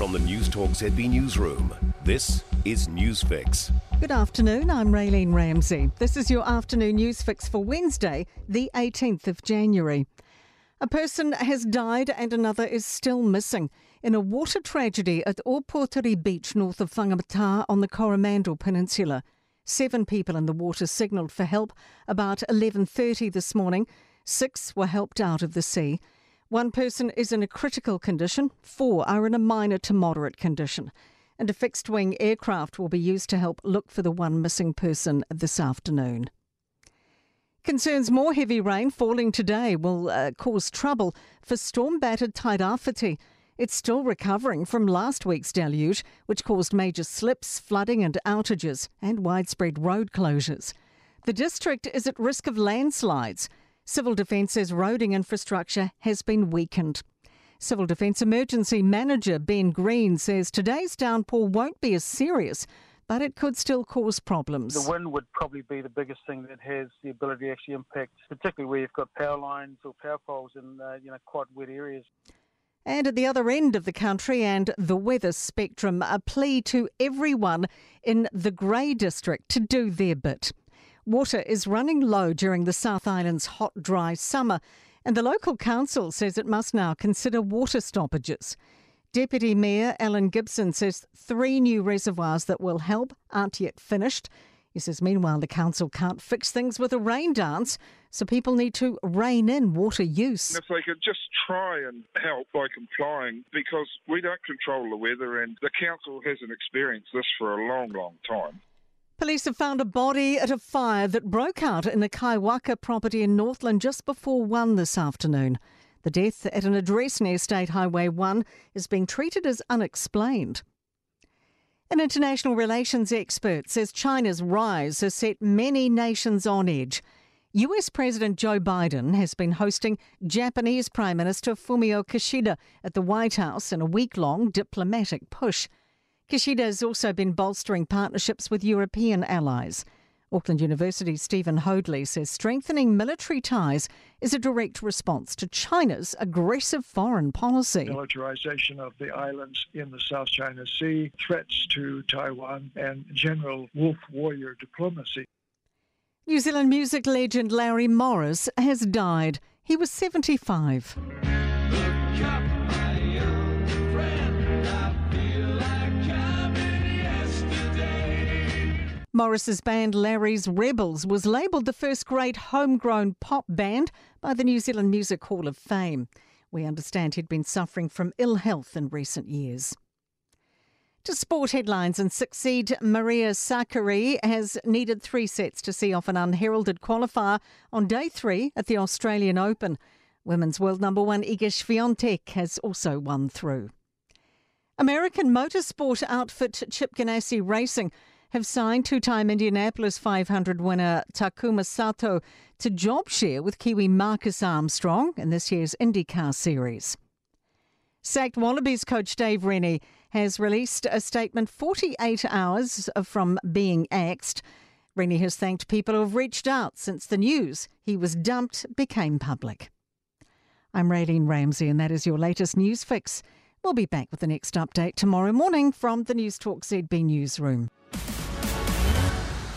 From the News Newstalk ZB Newsroom, this is Newsfix. Good afternoon, I'm Raylene Ramsey. This is your afternoon news fix for Wednesday, the 18th of January. A person has died and another is still missing in a water tragedy at Opoutere Beach north of Whangamata on the Coromandel Peninsula. Seven people in the water signalled for help about 11.30 this morning. Six were helped out of the sea. One person is in a critical condition, four are in a minor to moderate condition. And a fixed wing aircraft will be used to help look for the one missing person this afternoon. Concerns more heavy rain falling today will uh, cause trouble for storm battered Tairāwhiti. It's still recovering from last week's deluge, which caused major slips, flooding, and outages, and widespread road closures. The district is at risk of landslides. Civil Defence says roading infrastructure has been weakened. Civil Defence Emergency Manager Ben Green says today's downpour won't be as serious, but it could still cause problems. The wind would probably be the biggest thing that has the ability to actually impact, particularly where you've got power lines or power poles in uh, you know quite wet areas. And at the other end of the country and the weather spectrum, a plea to everyone in the Grey District to do their bit. Water is running low during the South Island's hot, dry summer, and the local council says it must now consider water stoppages. Deputy Mayor Alan Gibson says three new reservoirs that will help aren't yet finished. He says, meanwhile, the council can't fix things with a rain dance, so people need to rein in water use. If they could just try and help by complying, because we don't control the weather and the council hasn't experienced this for a long, long time. Police have found a body at a fire that broke out in a Kaiwaka property in Northland just before 1 this afternoon. The death at an address near State Highway 1 is being treated as unexplained. An international relations expert says China's rise has set many nations on edge. US President Joe Biden has been hosting Japanese Prime Minister Fumio Kishida at the White House in a week long diplomatic push. Kishida has also been bolstering partnerships with European allies. Auckland University's Stephen Hoadley says strengthening military ties is a direct response to China's aggressive foreign policy. Militarization of the islands in the South China Sea, threats to Taiwan, and general wolf warrior diplomacy. New Zealand music legend Larry Morris has died. He was 75. Morris's band Larry's Rebels was labelled the first great homegrown pop band by the New Zealand Music Hall of Fame. We understand he'd been suffering from ill health in recent years. To sport headlines and succeed, Maria Sakkari has needed three sets to see off an unheralded qualifier on day three at the Australian Open. Women's world number one Iga Swiatek has also won through. American motorsport outfit Chip Ganassi Racing have signed two time Indianapolis 500 winner Takuma Sato to job share with Kiwi Marcus Armstrong in this year's IndyCar Series. Sacked Wallabies coach Dave Rennie has released a statement 48 hours from being axed. Rennie has thanked people who have reached out since the news he was dumped became public. I'm Raylene Ramsey, and that is your latest news fix. We'll be back with the next update tomorrow morning from the Newstalk ZB newsroom.